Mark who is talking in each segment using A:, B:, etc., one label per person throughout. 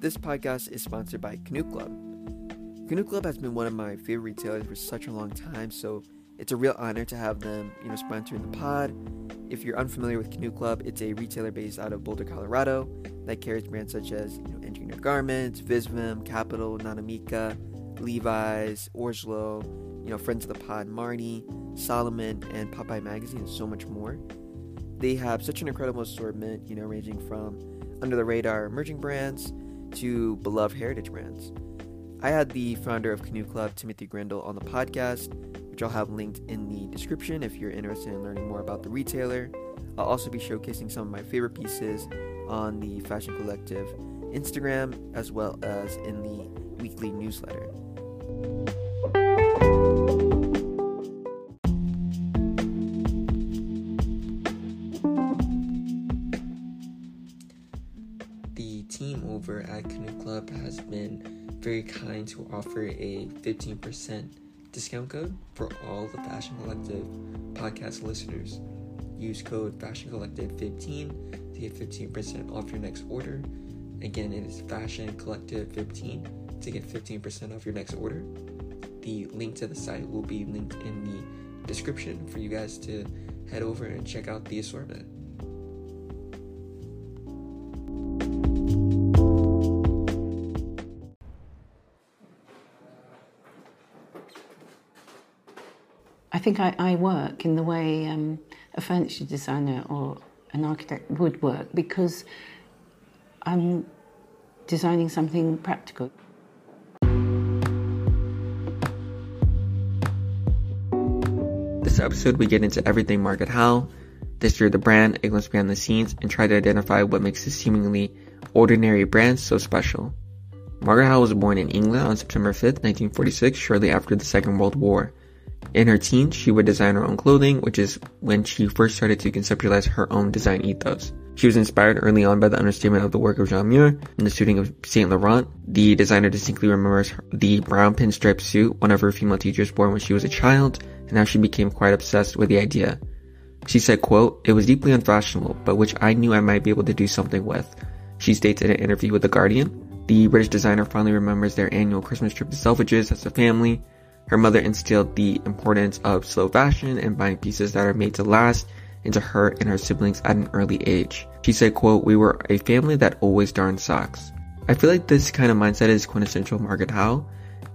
A: This podcast is sponsored by Canoe Club. Canoe Club has been one of my favorite retailers for such a long time, so it's a real honor to have them, you know, sponsoring the pod. If you're unfamiliar with Canoe Club, it's a retailer based out of Boulder, Colorado, that carries brands such as you know, Engineered Garments, Visvim, Kapital, Nanamica, Levi's, Orslow, you know, Friends of the Pod, Marni, Salomon, and Popeye Magazine, and so much more. They have such an incredible assortment, you know, ranging from under the radar emerging brands to beloved heritage brands. I had the founder of Canoe Club, Timothy Grindle, on the podcast, which I'll have linked in the description if you're interested in learning more about the retailer. I'll also be showcasing some of my favorite pieces on the Fashion Collective Instagram as well as in the weekly newsletter. Over at Canoe Club has been very kind to offer a 15% discount code for all the Fashion Collective podcast listeners. Use code Fashion Collective 15 to get 15% off your next order. Again, it is Fashion Collective 15 to get 15% off your next order. The link to the site will be linked in the description for you guys to head over and check out the assortment.
B: Think I, I work in the way um, a furniture designer or an architect would work because I'm designing something practical.
A: This episode, we get into everything Margaret the history of the brand, glimpse behind the scenes, and try to identify what makes this seemingly ordinary brand so special. Margaret Howell was born in England on September 5, 1946, shortly after the Second World War. In her teens, she would design her own clothing, which is when she first started to conceptualize her own design ethos. She was inspired early on by the understatement of the work of Jean Muir and the suiting of Saint Laurent. The designer distinctly remembers the brown pinstripe suit one of her female teachers wore when she was a child, and how she became quite obsessed with the idea. She said, quote, It was deeply unfashionable, but which I knew I might be able to do something with. She states in an interview with The Guardian. The British designer fondly remembers their annual Christmas trip to Selfridges as a family, her mother instilled the importance of slow fashion and buying pieces that are made to last into her and her siblings at an early age. She said, quote, We were a family that always darned socks. I feel like this kind of mindset is quintessential Margaret Howell,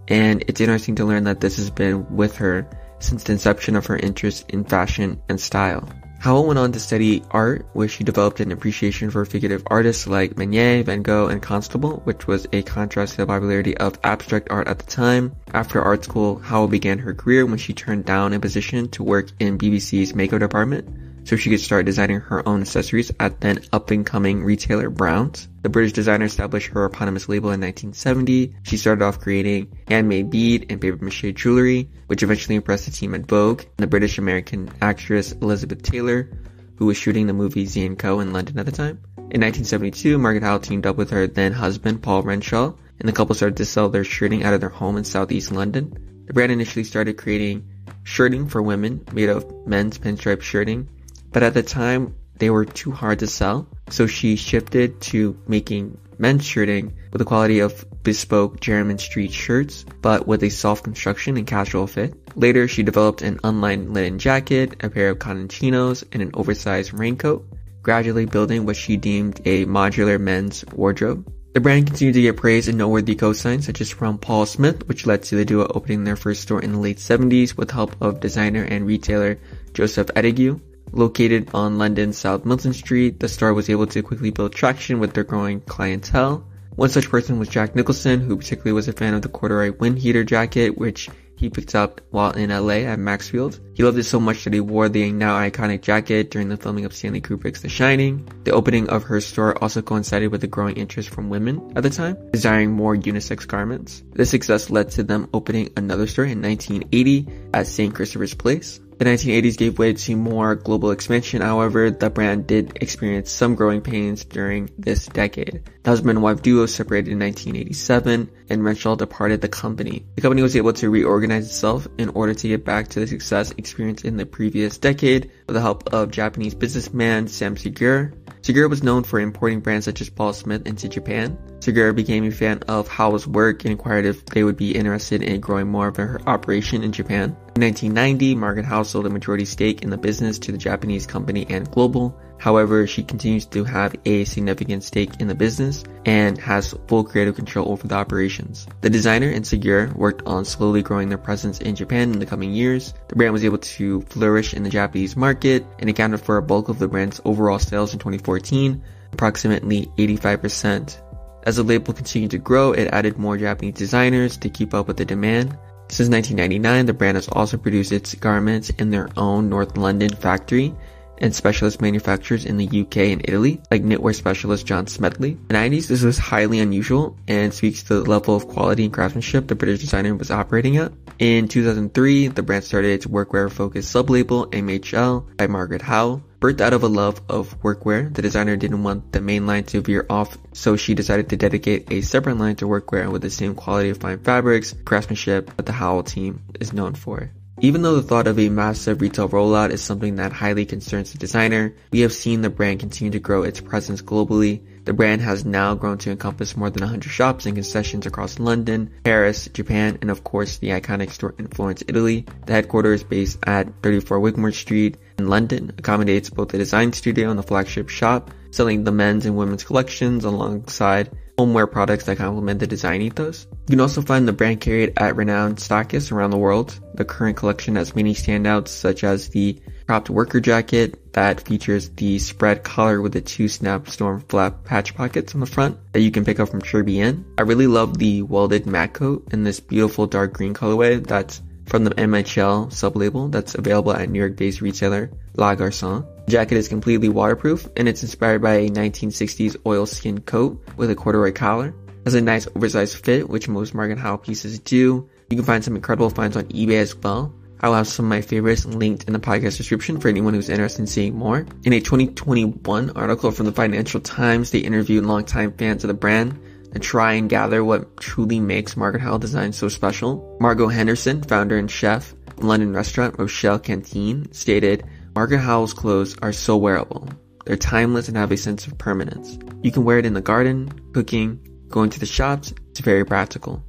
A: and it's interesting to learn that this has been with her since the inception of her interest in fashion and style. Howell went on to study art, where she developed an appreciation for figurative artists like Manet, Van Gogh, and Constable, which was a contrast to the popularity of abstract art at the time. After art school, Howell began her career when she turned down a position to work in BBC's makeup department so she could start designing her own accessories at then up and coming retailer Browns. The British designer established her eponymous label in 1970. She started off creating handmade bead and paper mache jewelry, which eventually impressed the team at Vogue and the British American actress Elizabeth Taylor, who was shooting the movie Zee & Co. in London at the time. In 1972, Margaret Howell teamed up with her then husband Paul Renshaw, and the couple started to sell their shirting out of their home in southeast London. The brand initially started creating shirting for women made of men's pinstripe shirting but at the time they were too hard to sell, so she shifted to making men's shirting with the quality of bespoke Jermyn Street shirts, but with a soft construction and casual fit. Later, she developed an unlined linen jacket, a pair of cotton chinos, and an oversized raincoat, gradually building what she deemed a modular men's wardrobe. The brand continued to get praise and noteworthy cosigns such as from Paul Smith, which led to the duo opening their first store in the late 70s with help of designer and retailer Joseph Ettedgui. Located on London's South Molton Street, the store was able to quickly build traction with their growing clientele. One such person was Jack Nicholson, who particularly was a fan of the corduroy wind heater jacket, which he picked up while in LA at Maxfield. He loved it so much that he wore the now iconic jacket during the filming of Stanley Kubrick's The Shining. The opening of her store also coincided with a growing interest from women at the time, desiring more unisex garments. This success led to them opening another store in 1980 at St. Christopher's Place. The 1980s gave way to more global expansion, however, the brand did experience some growing pains during this decade. The husband and wife duo separated in 1987, and Renshaw departed the company. The company was able to reorganize itself in order to get back to the success experienced in the previous decade with the help of Japanese businessman Sam Segura. Segura was known for importing brands such as Paul Smith into Japan. Segura became a fan of Howell's work and inquired if they would be interested in growing more of her operation in Japan. In 1990, Margaret Howell sold a majority stake in the business to the Japanese company Anglobal. However, she continues to have a significant stake in the business and has full creative control over the operations. The designer and Segura worked on slowly growing their presence in Japan in the coming years. The brand was able to flourish in the Japanese market and accounted for a bulk of the brand's overall sales in 2014, approximately 85%. As the label continued to grow, it added more Japanese designers to keep up with the demand. Since 1999, the brand has also produced its garments in their own North London factory and specialist manufacturers in the UK and Italy, like knitwear specialist John Smedley. In the 90s, this was highly unusual and speaks to the level of quality and craftsmanship the British designer was operating at. In 2003, the brand started its workwear-focused sub-label MHL by Margaret Howell. Birthed out of a love of workwear, the designer didn't want the main line to veer off, so she decided to dedicate a separate line to workwear with the same quality of fine fabrics, craftsmanship that the Howell team is known for. Even though the thought of a massive retail rollout is something that highly concerns the designer, we have seen the brand continue to grow its presence globally. The brand has now grown to encompass more than 100 shops and concessions across London, Paris, Japan, and of course the iconic store in Florence, Italy. The headquarters based at 34 Wigmore Street in London accommodates both the design studio and the flagship shop, selling the men's and women's collections alongside homeware products that complement the design ethos. You can also find the brand carried at renowned stockists around the world. The current collection has many standouts such as the cropped worker jacket that features the spread collar with the two snap storm flap patch pockets on the front that you can pick up from Cherby Inn. I really love the welded matte coat in this beautiful dark green colorway that's from the MHL sub-label that's available at New York-based retailer La Garçon. The jacket is completely waterproof and it's inspired by a 1960s oilskin coat with a corduroy collar. It has a nice oversized fit, which most Margaret Howell pieces do. You can find some incredible finds on eBay as well. I'll have some of my favorites linked in the podcast description for anyone who's interested in seeing more. In a 2021 article from the Financial Times, they interviewed longtime fans of the brand and try and gather what truly makes Margaret Howell Design so special. Margot Henderson, founder and chef of London restaurant Rochelle Canteen, stated, Margaret Howell's clothes are so wearable. They're timeless and have a sense of permanence. You can wear it in the garden, cooking, going to the shops. It's very practical.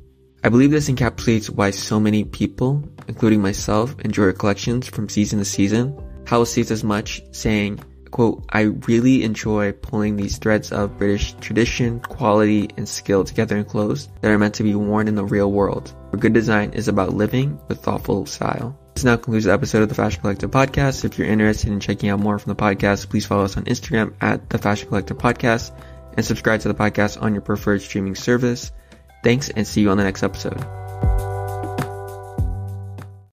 A: I believe this encapsulates why so many people, including myself, enjoy collections from season to season. Howell states as much, saying, quote, I really enjoy pulling these threads of British tradition, quality, and skill together in clothes that are meant to be worn in the real world, where good design is about living with thoughtful style. This now concludes the episode of the Fashion Collective podcast. If you're interested in checking out more from the podcast, please follow us on Instagram at the Fashion Collective podcast and subscribe to the podcast on your preferred streaming service. Thanks and see you on the next episode.